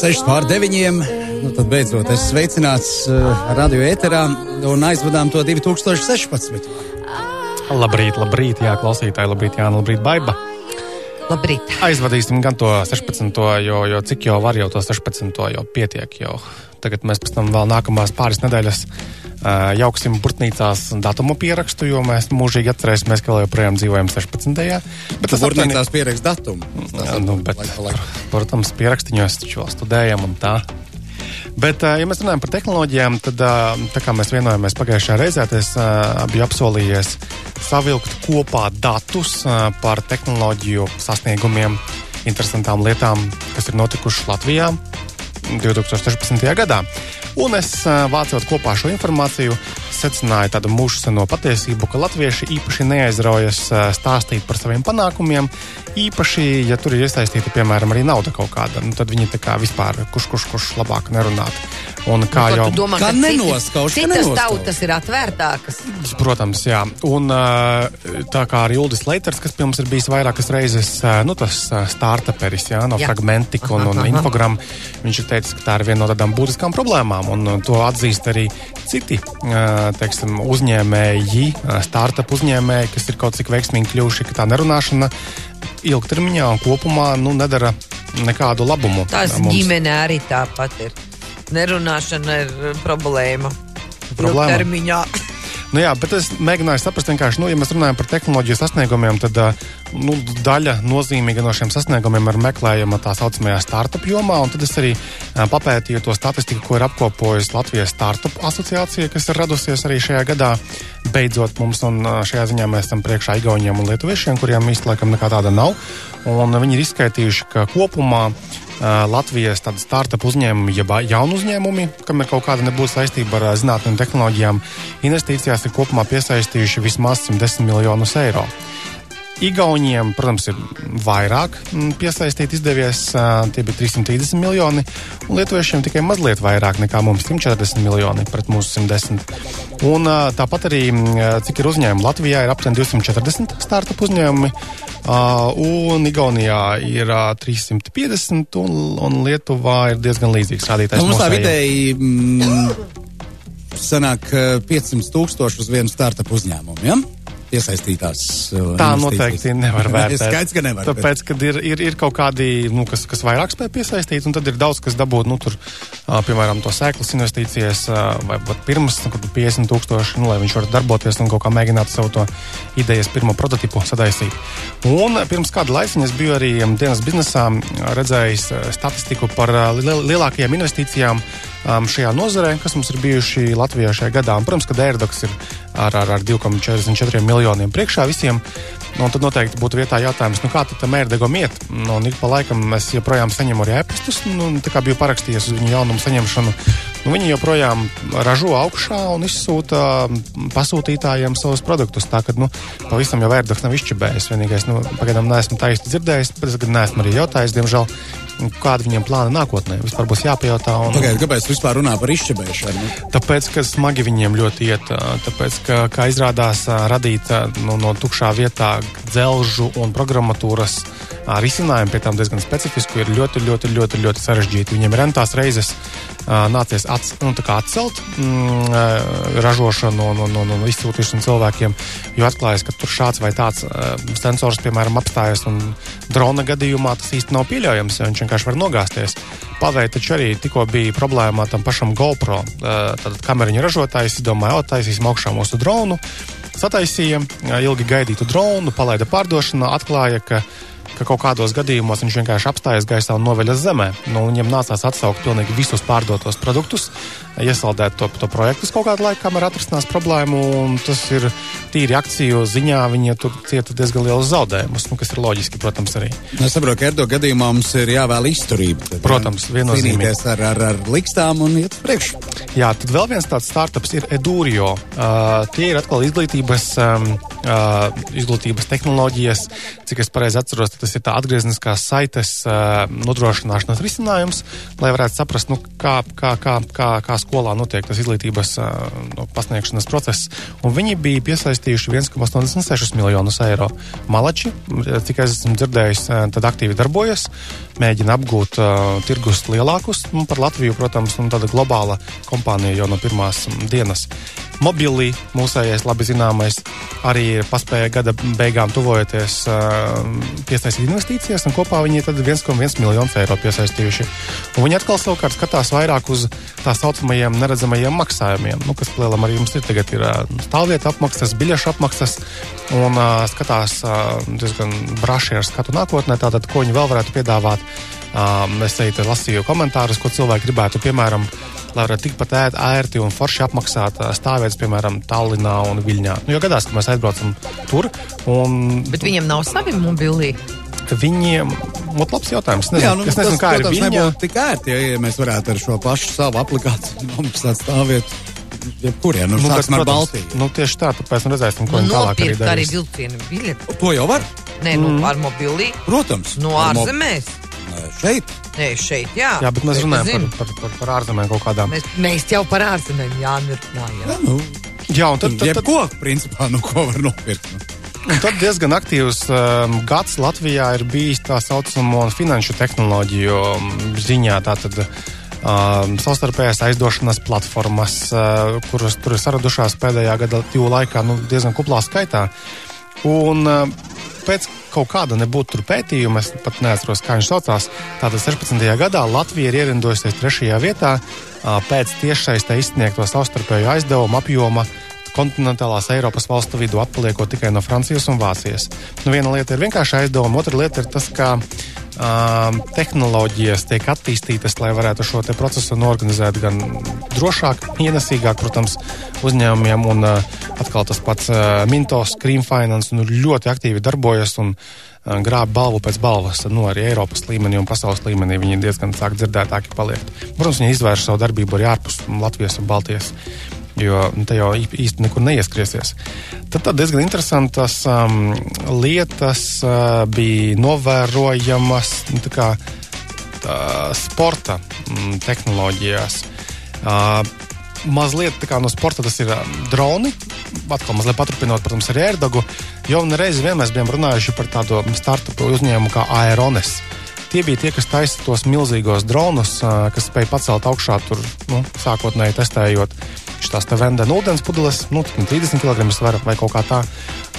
6 pār 9. Nu, tad beidzot es sveicināts uh, radio ēterā un aizvadām to 2016. Labrīt, labrīt, jā, klausītāji, labrīt, jā, labrīt, baiba. Labrīt. Aizvadīsim gan to 16. jo, jo cik jau var jau to 16. jau pietiek jau. Tagad mēs pēc tam vēl nākamās pāris nedēļas jauksim burtnīcās datumu pierakstu, jo mēs mūžīgi atcerēsimies, ka joprojām dzīvojam 16. Bet tas burtnīcās aptuveni... pierakst datumu. Jā, nu, bet, laika, laika. protams, pierakstiņos taču vēl studējam un tā. Bet, ja mēs runājam par tehnoloģijām, tad, tā kā mēs vienojāmies pagājušajā reizē, es biju apsolījies savilkt kopā datus par tehnoloģiju sasniegumiem, interesantām lietām, kas ir notikušas Latvijā 2016. gadā. Un es vācot kopā šo informāciju, secināju tādu mūžseno patiesību, ka latvieši īpaši neaizraujas stāstīt par saviem panākumiem. Īpaši, ja tur ir iesaistīta, piemēram, arī nauda kaut kāda, nu, tad viņi tā kā vispār kurš, kurš, kurš labāk nerunāt. Un kā nu, jau domā, kā nenoskauž, citas tautas ir atvērtākas. Protams, jā. Un tā kā arī Uldis Leiters, kas pie mums ir bijis vairākas reizes, nu tas startuperis, jā, no jā. Fragmentika un, un Infogram, viņš ir teicis, ka tā ir viena no tādām būtiskām problēmām, un to atzīst arī citi teiksim, uzņēmēji, startup uzņēmēji, kas ir kaut cik veiksmīgi kļuvuši, ka tā nerunāšana ilgtermiņā un kopumā nu, nedara nekādu labumu. Tās mums. ģimene arī tāpat ir nerunāšana ir problēma. Problēma. Ilgtermiņā. Nu jā, bet es mēģināju saprast, vienkārši, nu, ja mēs runājam par tehnoloģiju sasniegumiem, tad nu, daļa nozīmīga no šiem sasniegumiem ir meklējama tā saucamajā startup jomā. Tad es arī papētīju to statistiku, ko ir apkopojusi Latvijas startup asociācija, kas ir radusies arī šajā gadā. Beidzot, mums un šajā ziņā mēs esam priekšā Igauniem un Lietuviešiem, kuriem īstenībā nekā tāda nav. Un viņi ir izskaitījuši, ka kopumā Latvijas startup uzņēmumi, jeb jaunu uzņēmumi, kam ir kaut kāda nebūs saistība ar zinātnēm un tehnoloģijām, investīcijās ir kopumā piesaistījuši vismaz 110 miljonus eiro. Igauniem, protams, ir vairāk piesaistīt izdevies, tie bija 330 miljoni, un lietuviešiem tikai mazliet vairāk nekā mums 140 miljoni pret mūsu 110. Un tāpat arī, cik ir uzņēmumi Latvijā, ir aptuveni 240 startup uzņēmumi, un Igaunijā ir 350, un, un Lietuvā ir diezgan līdzīgs rādītājs. Nu, mums tā vidēji mm, sanāk 500 tūkstoši uz vienu startup uzņēmumu. Ja? Iesaistītās. Uh, Tā noteikti nevar vērtēt. Skaidrs, ka nevar. Tāpēc, kad ir, ir, ir kaut kādi, nu, kas, kas vairāk spēj piesaistīt, un tad ir daudz, kas dabūt, nu, tur, piemēram, to sēklas investīcijas, vai pat pirms, nu, 50 tūkstoši, nu, lai viņš varētu darboties un kaut kā mēģināt savu to idejas pirmo prototipu sadaisīt. Un pirms kāda laika es biju arī dienas biznesā redzējis statistiku par lielākajām investīcijām šajā nozarē, kas mums ir bijuši Latvijā šajā gadā. Un, protams, ka Dērdoks ir ar, ar, ar 2,44 miljoniem priekšā visiem. Nu, tad noteikti būtu vietā jautājums, nu, kā tam mērdegam iet. Nu, un ik pa laikam es joprojām saņemu arī ēpastus. Nu, tā kā biju parakstījies uz viņu jaunumu saņemšanu, nu, viņi joprojām ražo augšā un izsūta pasūtītājiem savus produktus. Tā kā nu, pavisam jau vērdoks nav izčibējis. Vienīgais, nu, pagaidām neesmu tā īsti dzirdējis, bet es gan neesmu arī jautājis, diemžēl, kāda viņiem plāna nākotnē. Vispār būs jāpajautā. Un... Pagaidiet, kāpēc vispār runā par izšķebēšanu? Tāpēc, ka smagi viņiem ļoti iet. Tāpēc, ka, kā izrādās, radīt nu, no tukšā vietā dzelžu un programmatūras risinājumu, pie tām diezgan specifisku, ir ļoti, ļoti, ļoti, ļoti sarežģīti. Viņiem ir rentās reizes nācies ats, nu, atcelt mm, ražošanu un, un, un, un izsūtīšanu cilvēkiem, jo atklājas, ka tur šāds vai tāds sensors, piemēram, apstājas un drona gadījumā tas īsti nav pieļaujams, ja viņš vienkārši var nogāzties. Pavēja taču arī tikko bija problēma tam pašam GoPro. Tad kameriņu ražotājs izdomāja, o, taisīsim augšā mūsu dronu. Sataisīja ilgi gaidītu dronu, palaida pārdošanā, atklāja, ka ka kaut kādos gadījumos viņš vienkārši apstājas gaisā un noveļas zemē. Nu, viņam nācās atsaukt pilnīgi visus pārdotos produktus, iesaldēt to, to projektu kaut kādu laiku, kamēr atrisinās problēmu. Tas ir tīri akciju ziņā, viņa tur cieta diezgan liels zaudējumus, nu, kas ir loģiski, protams, arī. Nu, es saprotu, ka Erdo gadījumā mums ir jāvēl izturība. Tad, protams, viennozīmīgi. Ar, ar, ar likstām un iet priekšu. Jā, tad vēl viens tāds startups ir Edurio. Uh, tie ir atkal izglītības. Um, uh, izglītības tehnoloģijas. Cik es pareizi atceros, tas ir tā atgriezniskās saites uh, nodrošināšanas risinājums, lai varētu saprast, nu, kā, kā, kā, kā, kā skolā notiek tas izglītības uh, no pasniegšanas process. Un viņi bija piesaistījuši 1,86 miljonus eiro. Malači, cik es esmu dzirdējis, tad aktīvi darbojas, mēģina apgūt uh, tirgus lielākus nu, par Latviju, protams, un tāda globāla kompānija jau no pirmās dienas. Mobilī, mūsējais labi zināmais, arī paspēja gada beigām tuvojoties uh, piesaistīt investīcijas, un kopā viņi tad 1,1 miljonus eiro piesaistījuši. Un viņi atkal savukārt skatās vairāk uz tā saucamajiem neredzamajiem maksājumiem, nu, kas lielam arī jums ir tagad ir uh, stāvvieta apmaksas, biļešu apmaksas, un uh, skatās uh, diezgan braši ar skatu nākotnē, tātad, ko viņi vēl varētu piedāvāt. Um, es te lasīju komentārus, ko cilvēki gribētu, piemēram, lai varētu tikpat ērti un forši apmaksāt stāvvietas, piemēram, Tallinā un Viļņā. Nu, jo gadās, ka mēs aizbraucam tur. Un... Bet viņiem nav savi mobili. Viņiem ir labs jautājums. Nezinu, Jā, nu, es nezinu, tas, kā ir protams, viņa. nebūtu tik ērti, ja, ja mēs varētu ar šo pašu savu aplikāciju nomaksāt stāvvietu. Jebkurien, nu, Nu, bet, protams, Baltiju. Nu, tieši tā, tāpēc nu, redzēsim, ko Nu, viņi tālāk arī nopirkt arī darīs. vilcienu biļeti. To jau var, Nē, nu, ar mobili. protams. No mob- ārzemēs. Nē, Šeit. Nē, šeit, jā. Jā, bet mēs runājam zinu. par, par, par, par ārzemēm kaut kādām. Mēs, mēs jau par ārzemēm jānirtinājām. Ja, nu, Jā, un tad, tad, tad, jebko, principā, nu, ko var nopirkt. Nu. Un tad diezgan aktīvs um, gads Latvijā ir bijis tā saucamo finanšu tehnoloģiju um, ziņā. Tātad, um, savstarpējās aizdošanas platformas, uh, kuras tur ir saradušās pēdējā gada divu laikā, nu, diezgan kuplā skaitā. Un uh, pēc kaut kāda nebūtu tur pētījuma, es pat neatceros, kā viņš saucās. Tātad 16. gadā Latvija ir ierindojusies trešajā vietā pēc tiešsaistē izsniegto savstarpēju aizdevumu apjoma kontinentālās Eiropas valstu vidū, atpaliekot tikai no Francijas un Vācijas. Nu, viena lieta ir vienkārši aizdevuma, otra lieta ir tas, ka um, tehnoloģijas tiek attīstītas, lai varētu šo procesu norganizēt gan drošāk, ienesīgāk, protams, uzņēmumiem. Un uh, atkal tas pats uh, Mintos, Cream Finance nu, ļoti aktīvi darbojas un uh, grāb balvu pēc balvas, nu, arī Eiropas līmenī un pasaules līmenī. Viņi diezgan sāk dzirdētāki palikt. Protams, viņi izvērš savu darbību arī ārpus Latvijas un Baltijas jo nu, jau īsti nekur neieskriesies. Tad, tad diezgan interesantas um, lietas uh, bija novērojamas nu, tā kā, tā, sporta mm, tehnoloģijās. Uh, mazliet tā no sporta tas ir um, droni. Atkal mazliet paturpinot, protams, ar Erdogu. Jau reizi vien mēs bijām runājuši par tādu startup uzņēmumu kā Aerones. Tie bija tie, kas taisa tos milzīgos dronus, kas spēja pacelt augšā, tur, nu, sākotnēji testējot šīs te vendena ūdens pudeles, nu, 30 kg svara vai kaut kā tā.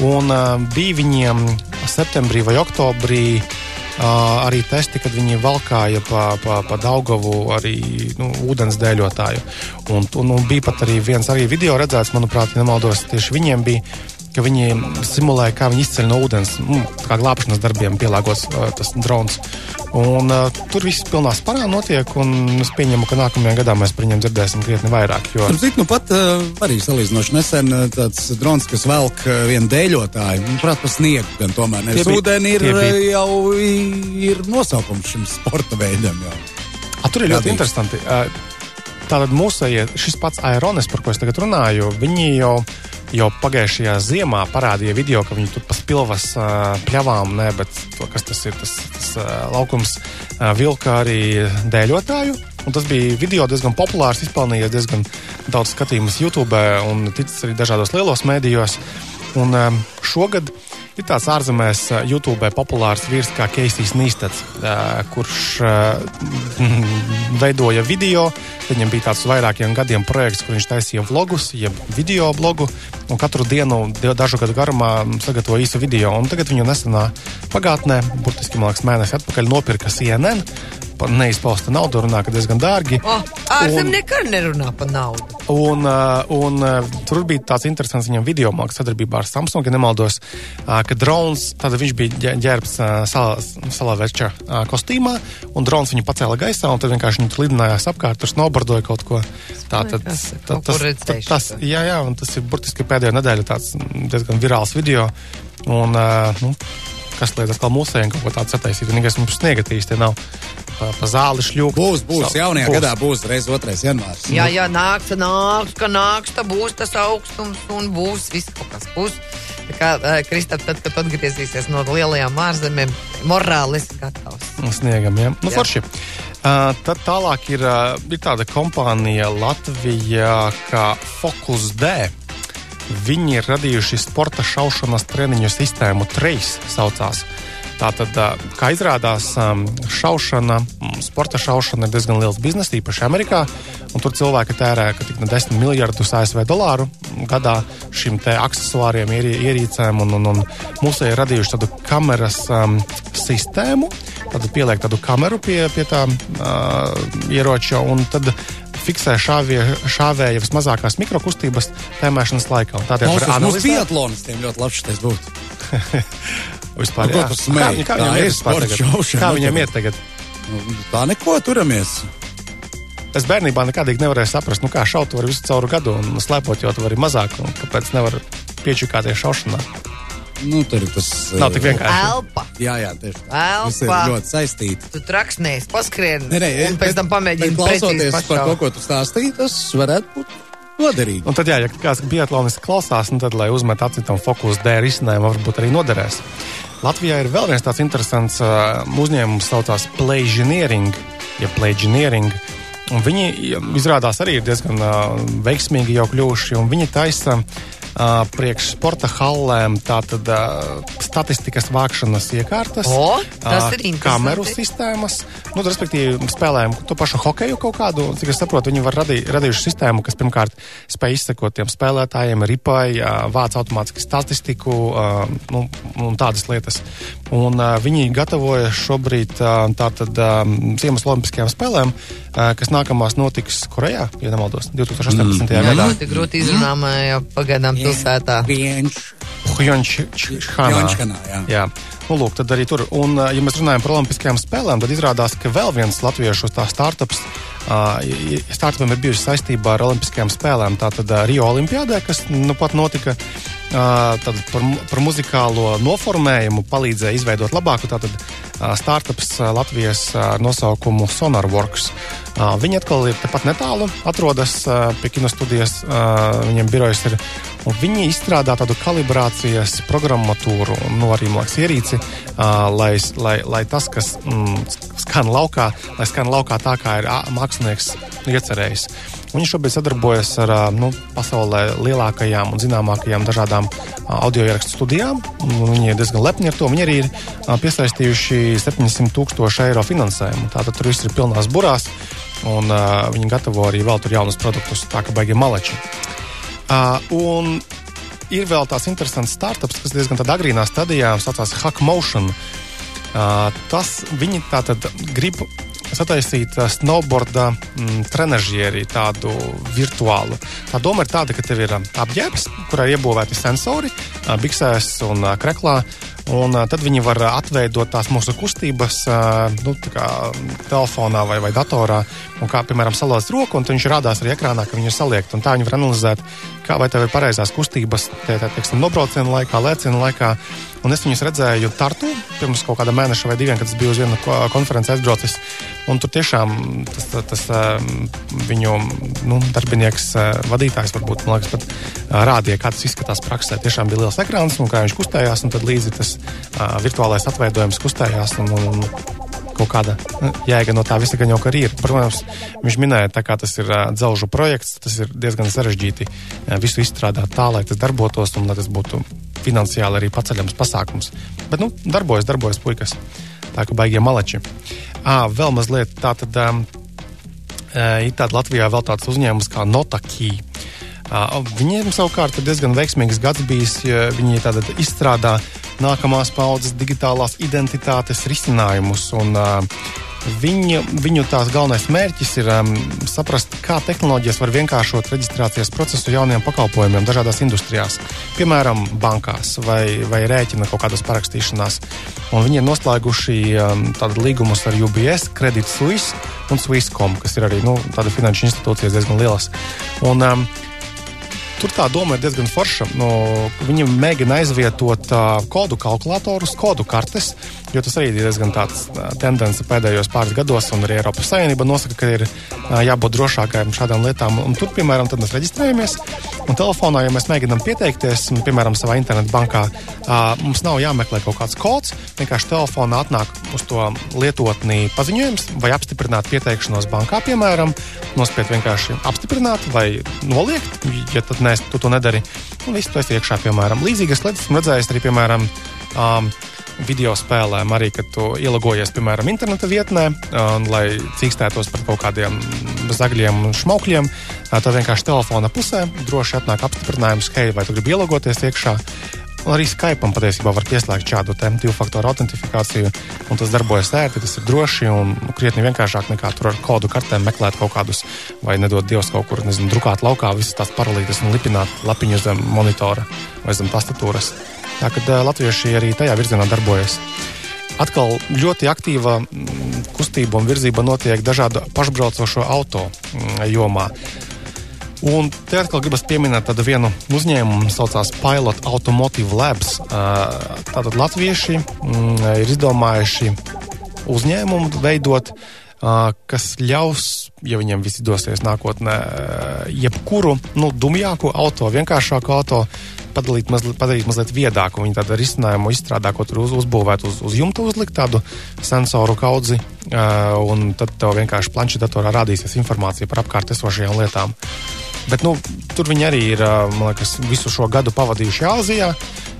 Un uh, bija viņiem septembrī vai oktobrī uh, arī testi, kad viņi valkāja pa, pa, pa Daugavu arī nu, ūdens dēļotāju. Un, un, un bija pat arī viens arī video redzēts, manuprāt, ja nemaldos, tieši viņiem bija ka viņi simulēja, kā viņi izceļ no ūdens, nu, kā glābšanas darbiem pielāgots uh, tas drons. Un, uh, tur viss pilnā sparā notiek, un es pieņemu, ka nākamajā gadā mēs par viņiem dzirdēsim krietni vairāk. Jo... Tur citu, nu pat uh, arī salīdzinoši nesen uh, tāds drons, kas velk uh, vienu dēļotāju, nu, prāt, pa sniegu, gan tomēr nevis ūdeni ir bija- uh, jau ir nosaukums šim sporta veidam. Jau. A, tur ir ļoti Radīgs. interesanti. Uh, Tātad mūsu šis pats Aeronis, par ko es tagad runāju, viņi jau, jau pagājušajā ziemā parādīja video, ka viņi tur pa spilvas uh, pļavām, ne, bet to, kas tas ir, tas, tas uh, laukums uh, vilka arī dēļotāju. Un tas bija video diezgan populārs, izpelnījies diezgan daudz skatījumus YouTube un ticis arī dažādos lielos mēdījos. Un um, šogad ir tāds ārzemēs YouTube populārs vīrs kā Keisijs Nīstats, kurš veidoja video. Viņam bija tāds vairākiem gadiem projekts, kur viņš taisīja vlogus, jeb video blogu, un katru dienu, di- dažu gadu garumā sagatavoja īsu video. Un tagad viņu nesenā pagātnē, burtiski man liekas, mēnesi atpakaļ nopirka CNN. Par Neizpausta naudu runā, ka diezgan dārgi. Oh, Ārzemē Un- nekad nerunā par naudu. Un, uh, un uh, tur bija tāds interesants viņam video mākslinieks sadarbībā ar Samsung, ja nemaldos, uh, ka drons, tad viņš bija ģē- ģērbts salā, salaveča uh, kostīmā, un drons viņu pacēla gaisā, un tad vienkārši viņš tur lidinājās apkārt, tur snowboardoja kaut ko. Tā tad, tas, redzējuši tas, to. jā, jā, un tas ir burtiski pēdējo nedēļu tāds mm, diezgan virāls video, un, nu, kas liedz atkal mūsējiem kaut ko tādu sataisīt, vienīgais mums sniega tīsti nav pa, pa zāli šļūk. Būs, būs, Sa- jaunajā būs. gadā būs reiz 2. janvārs. Jā, jā, nāks, nāks, ka nāks, tad būs tas augstums un būs viss kaut kas. Būs kā uh, Kristap, tad, kad atgriezīsies no lielajām ārzemēm, morāli esi gatavs. Sniegam, jā. Nu, Jā. forši. Uh, tad tālāk ir, uh, ir tāda kompānija Latvijā kā Focus D. Viņi ir radījuši sporta šaušanas treniņu sistēmu Trace saucās. Tātad, kā izrādās, šaušana, sporta šaušana ir diezgan liels bizness, īpaši Amerikā. Tur cilvēki tērē tik no 10 miljardus ASV dolāru gadā šim te ierī, ierīcēm. Un, un, un mūsu ir radījuši tādu kameras um, sistēmu, tad pieliek tādu kameru pie, pie tā uh, ieroča un tad fiksē šāvie, šāvēja vismazākās mikrokustības tēmēšanas laikā. Tādēļ Klausies, mums analizēt- biatlonistiem ļoti labs šis būtu. Vispār, Nu, jā. tu smēji? Kā, kā Tā viņam ir tagad? šaušana. Kā viņam iet tagad? Nu, Tā neko turamies. Es bērnībā nekādīgi nevarēju saprast, nu kā šaut var visu cauru gadu un slēpot, jo tu vari mazāk, un kāpēc nevar piečukāties šaušanā. Nu, tur ir tas. Nav tik eh, vienkārši. Elpa! Jā, jā, tieši tā. Elpa. Tas ir ļoti saistīti. Tu traksnēs, paskrien, Nē, nē, un pēc tam pamēģini klausoties par to, ko tu stāstīji, tas varētu būt noderīgi. Un tad, jā, ja kāds biatlonists klausās, tad, lai uzmet aci tam fokus D risinājumu, varbūt arī noderēs. Latvijā ir vēl viens tāds interesants uh, uzņēmums, kas saucās Playgeneering, ja Playgeneering. Viņi izrādās arī diezgan uh, veiksmīgi jau kļuvuši, un viņi taisa uh, priekš sporta hallēm tātad uh, statistikas vākšanas iekārtas, O, interesanti. kameru sistēmas, nu, respektīvi spēlējam to pašu hokeju kaut kādu, cik es saprotu, viņi var radī, radījuši sistēmu, kas pirmkārt spēj izsekot tiem spēlētājiem, ripai, vāc automātiski statistiku nu, un tādas lietas. Un viņi gatavojas šobrīd tātad Ziemas Olimpiskajām spēlēm, kas nākamās notiks Korejā, ja nemaldos, 2018. Mm. gadā. Ļoti grūti izrunāmā pagaidām pilsētā. Vienš. Nu, lūk, tad arī tur. Un, ja mēs runājam par Olimpiskajām spēlēm, tad izrādās, ka vēl viens latviešu startups, startupam ir bijusi saistībā ar Olimpiskajām spēlēm. Tātad Rio Olimpiādē, kas nu pat notika. Tad par, par muzikālo noformējumu palīdzēja izveidot labāku tātad, startups Latvijas nosaukumu Sonarworks. Viņi atkal ir tepat netālu, atrodas pie kinostudijas, viņiem birojas ir. Un viņi izstrādā tādu kalibrācijas programmatūru, nu arī mākslinieks ierīci, uh, lai, lai, lai tas, kas mm, skan laukā, lai skan laukā tā, kā ir mākslinieks iecerējis. Viņi šobrīd sadarbojas ar nu, pasaulē lielākajām un zināmākajām dažādām audio ierakstu studijām. un Viņi ir diezgan lepni ar to. Viņi arī ir piesaistījuši 700 tūkstošu eiro finansējumu. Tātad tur viss ir pilnās burās, un uh, viņi gatavo arī vēl tur jaunus produktus, tā kā baigi maleči. Uh, ir vēl tāds interesants startups, kas diezgan agrīnā stadijā saucās Hackmotion. Uh, tas viņi tātad grib sataisīt snowboarda mm, trenižieri, tādu virtuālu. Tā doma ir tāda, ka tev ir apģērbs, kurā iebūvēti sensori, biksēs un kreklā. Un uh, tad viņi var atveidot tās mūsu kustības, uh, nu, tā telefonā vai, vai datorā, un kā, piemēram, salauzt roku, un viņš rādās arī ekrānā, ka viņi ir saliekti. Un tā viņi var analizēt, kā vai tev ir pareizās kustības, tie, tie, teiksim, nobrauciena laikā, lēciena laikā. Un es viņus redzēju Tartu pirms kaut kāda mēneša vai diviem, kad es biju uz vienu ko- konferenci aizbraucis. Un tur tiešām tas, tas, tas viņu nu, darbinieks, vadītājs, varbūt liekas, pat rādīja, kā tas izskatās praksē. Tiešām bija liels ekrāns, un kā viņš kustējās, un tad līdzi tas uh, virtuālais atveidojums kustējās. Un, un, Kaut kāda nu, jēga no tā visa gan jau arī ir. Protams, viņš minēja, tā kā tas ir uh, dzelžu projekts, tas ir diezgan sarežģīti uh, visu izstrādāt tā, lai tas darbotos un lai tas būtu finansiāli arī paceļams pasākums. Bet, nu, darbojas, darbojas puikas. Tā kā baigie maleči. À, vēl mazliet tā tad. Um, ir tāda Latvijā vēl tāds uzņēmums kā Notakī. Uh, Viņiem savukārt ir diezgan veiksmīgs gads bijis, viņi tātad izstrādā nākamās paudzes digitālās identitātes risinājumus. Un, uh, Viņu, tās galvenais mērķis ir um, saprast, kā tehnoloģijas var vienkāršot reģistrācijas procesu jauniem pakalpojumiem dažādās industrijās, piemēram, bankās vai, vai rēķina kaut kādas parakstīšanās. Un viņi ir noslēguši um, tādu līgumus ar UBS, Credit Suisse un Swisscom, kas ir arī nu, tāda finanšu institūcijas diezgan lielas. Un, um, Tur tā doma ir diezgan forša. Nu, viņi mēģina aizvietot uh, kodu kalkulatorus, kodu kartes jo tas arī ir diezgan tāds tendence pēdējos pāris gados, un arī Eiropas Savienība nosaka, ka ir jābūt drošākajam šādām lietām. Un tur, piemēram, mēs reģistrējamies, un telefonā, ja mēs mēģinām pieteikties, un, piemēram, savā internetbankā, mums nav jāmeklē kaut kāds kods, vienkārši telefonā atnāk uz to lietotni paziņojums vai apstiprināt pieteikšanos bankā, piemēram, nospiest vienkārši apstiprināt vai noliegt, ja tad nē, tu to nedari. Un viss tas iekšā, piemēram, līdzīgas lietas esmu redzējis arī, piemēram, um, video spēlēm, arī kad tu ielogojies, piemēram, interneta vietnē, un, lai cīkstētos par kaut kādiem zagļiem un šmaukļiem, tad vienkārši telefona pusē droši atnāk apstiprinājums, hei, vai tu gribi ielogoties iekšā. Un arī Skype patiesībā var pieslēgt šādu divu faktoru autentifikāciju, un tas darbojas ērti, tas ir droši un nu, krietni vienkāršāk nekā tur ar kodu kartēm meklēt kaut kādus, vai nedod Dievs kaut kur, nezinu, drukāt laukā visas tās paralītes un lipināt lapiņu zem monitora vai zem tastatūras. Tā uh, latvieši arī tajā virzienā darbojas. Atkal ļoti aktīva mm, kustība un virzība notiek dažādu pašbraucošo auto mm, jomā. Un te atkal gribas pieminēt vienu uzņēmumu, kas saucās Pilot Automotive Labs. Tātad latvieši mm, ir izdomājuši uzņēmumu veidot, kas ļaus, ja viņiem viss izdosies nākotnē, jebkuru nu, dumjāku auto, vienkāršāku auto padalīt, mazliet, padarīt mazliet viedāku. Viņi tādu risinājumu izstrādā, ko tur uz, uzbūvēt uz, uz jumta, uzlikt tādu sensoru kaudzi, uh, un tad tev vienkārši planšetdatorā rādīsies informācija par apkārt esošajām lietām. Bet nu, tur viņi arī ir liekas, visu šo gadu pavadījuši Āzijā,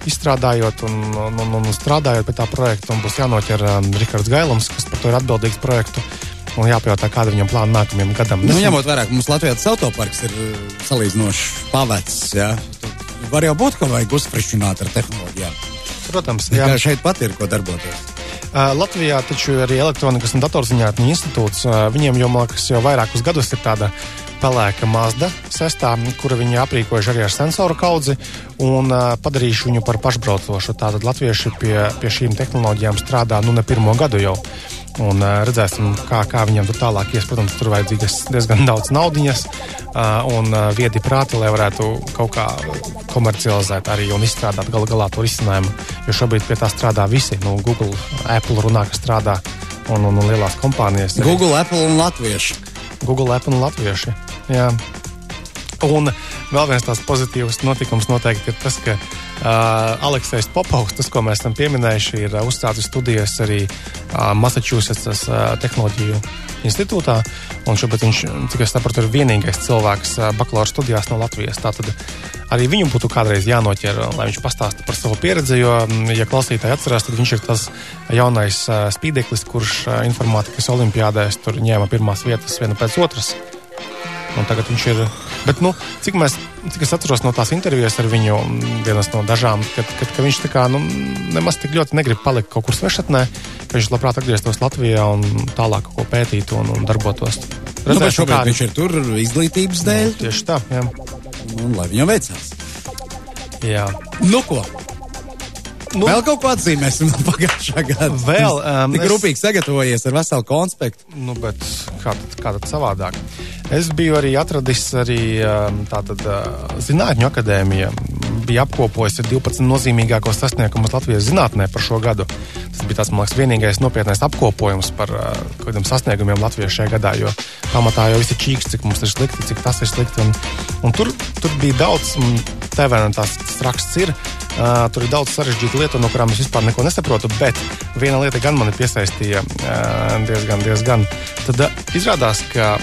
izstrādājot un, un, un, un strādājot pie tā projekta. Būs jānoķer um, Rikards Gailams, kas par to ir atbildīgs projektu. Un jāpajautā, kāda viņam plāna nākamajam gadam. Nu, ņemot vērā, ka mums Latvijas autoparks ir salīdzinoši pavecs, ja? Var jau būt, ka vajag uzfrišināt ar tehnoloģijām. Protams, jā. Kā šeit pat ir ko darboties. Uh, Latvijā taču arī elektronikas un datorziņātņu institūts. Uh, viņiem jau, man liekas, jau vairākus gadus ir tāda pelēka Mazda sestā, kura viņi aprīkojuši arī ar sensoru kaudzi un uh, padarījuši viņu par pašbraucošu. Tātad latvieši pie, pie šīm tehnoloģijām strādā nu ne pirmo gadu jau. Un uh, redzēsim, kā, kā viņam tur tālāk ies. Protams, tur vajadzīgas diezgan daudz naudiņas uh, un uh, viedi prāti, lai varētu kaut kā komercializēt arī un izstrādāt galu galā to risinājumu. Jo šobrīd pie tā strādā visi. Nu, Google, Apple runā, ka strādā un, un, un lielās kompānijas. Google, Apple un Latvieši. Google, Apple un Latvieši. Jā. Un vēl viens tāds pozitīvs notikums noteikti ir tas, ka uh, Aleksis Popovs, tas, ko mēs esam pieminējuši, ir uzsācis studijas arī uh, Massachusetts uh, Tehnoloģiju institūtā. Un šobrīd viņš, cik es saprotu, ir vienīgais cilvēks bakalaura studijās no Latvijas. Tātad arī viņam būtu kādreiz jānoķer, lai viņš pastāsta par savu pieredzi. Jo, ja klausītāji atcerās, tad viņš ir tas jaunais spīdeklis, kurš informātikas olimpiādēs tur ņēma pirmās vietas viena pēc otras. Un tagad viņš ir. Bet, nu, cik, mēs, cik es atceros no tās intervijas ar viņu, vienas no dažām, kad, kad, kad viņš kā, nu, nemaz tik ļoti negrib palikt kaut kur svešatnē, viņš labprāt atgrieztos Latvijā un tālāk kaut ko pētītu un, un darbotos. Nu, Redzēsim, nu, šobrīd kā... viņš ir tur izglītības dēļ. Nu, tieši tā, jā. Un lai viņam veicās. Jā. Nu ko? Nu, vēl kaut ko atzīmēsim no pagājušā gada. Vēl um, tik es... rūpīgi sagatavojies ar veselu konspektu. Nu, bet kā tad, kā tad savādāk? Es biju arī atradis arī um, tātad uh, Zinātņu akadēmija. Bija apkopojusi 12 nozīmīgākos sasniegumus Latvijas zinātnē par šo gadu. Tas bija tas, man liekas, vienīgais nopietnais apkopojums par uh, kādiem sasniegumiem Latvijā šajā gadā. Jo pamatā jau viss ir čīks, cik mums ir slikti, cik tas ir slikti. Un, un tur, tur bija daudz, TV tās raksts ir. Uh, tur ir daudz sarežģītu lietu, no kurām es vispār neko nesaprotu, bet viena lieta gan mani piesaistīja uh, diezgan, diezgan. Tad uh, izrādās, ka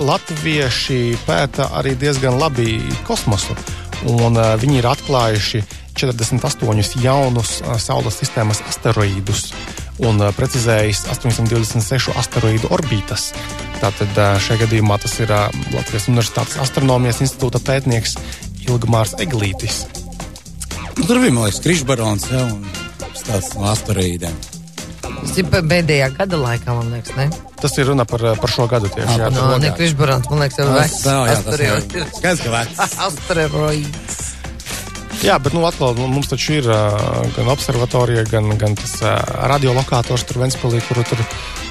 latvieši pēta arī diezgan labi kosmosu, un uh, viņi ir atklājuši 48 jaunus uh, Saules sistēmas asteroīdus un uh, precizējis 826 asteroīdu orbitas. Tātad šajā gadījumā tas ir Latvijas Universitātes astronomijas institūta pētnieks Ilgmārs Eglītis. Tur bija monētas krišbarons ja, un stāsts no asteroīdiem. Tas ir pēdējā gada laikā, man liekas, ne? Tas ir runa par, par šo gadu tieši. Jā, no, ne krišbarons, man liekas, jau vecs. Jā, jā, tas ir skaidrs, ka vecs. Asteroīds. Jā, bet nu, atkal nu, mums taču ir uh, gan observatorija, gan, gan tas uh, radiolokators tur Ventspēlī, kuru tur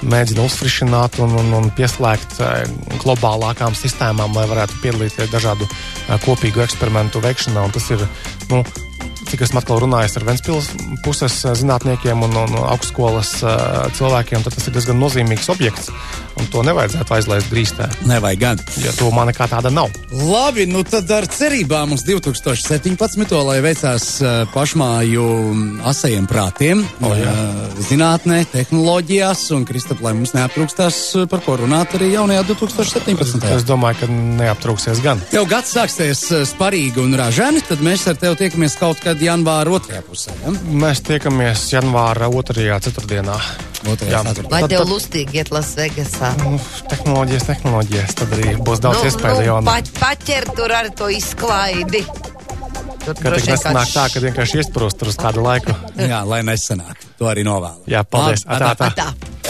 mēģina uzfrišināt un, un, un pieslēgt uh, globālākām sistēmām, lai varētu piedalīties dažādu uh, kopīgu eksperimentu veikšanā. Un tas ir nu, cik esmu atkal runājis ar Ventspils puses uh, zinātniekiem un, un augstskolas uh, cilvēkiem, tad tas ir diezgan nozīmīgs objekts. Un to nevajadzētu aizlaist grīstē. Nevajag gan. Jo to man nekā tāda nav. Labi, nu tad ar cerībām uz 2017. lai veicās uh, pašmāju asajiem prātiem, O, jā. uh, zinātnē, tehnoloģijās, un Kristap, lai mums neaptrūkstās uh, par ko runāt arī jaunajā 2017. Es domāju, ka neaptrūksies gan. Tev gads sāksies sparīgi un ražani, tad mēs ar tevi tiekamies kaut kad janvāra otrajā pusē. Ja? Mēs tiekamies janvāra otrajā ceturtdienā. Otrajā, Jā. Tad- tev lustīgi iet Lasvegasā. Nu, tehnoloģijas, tehnoloģijas. Tad arī būs daudz nu, iespēju jau pa, paķer tur ar to izklaidi. Tur Ka tik nesanāk tā, ka vienkārši iesprūst tur uz kādu laiku. Jā, lai nesanāk. To arī novēlu. Jā, paldies. Labi, Atā, atā. Tā.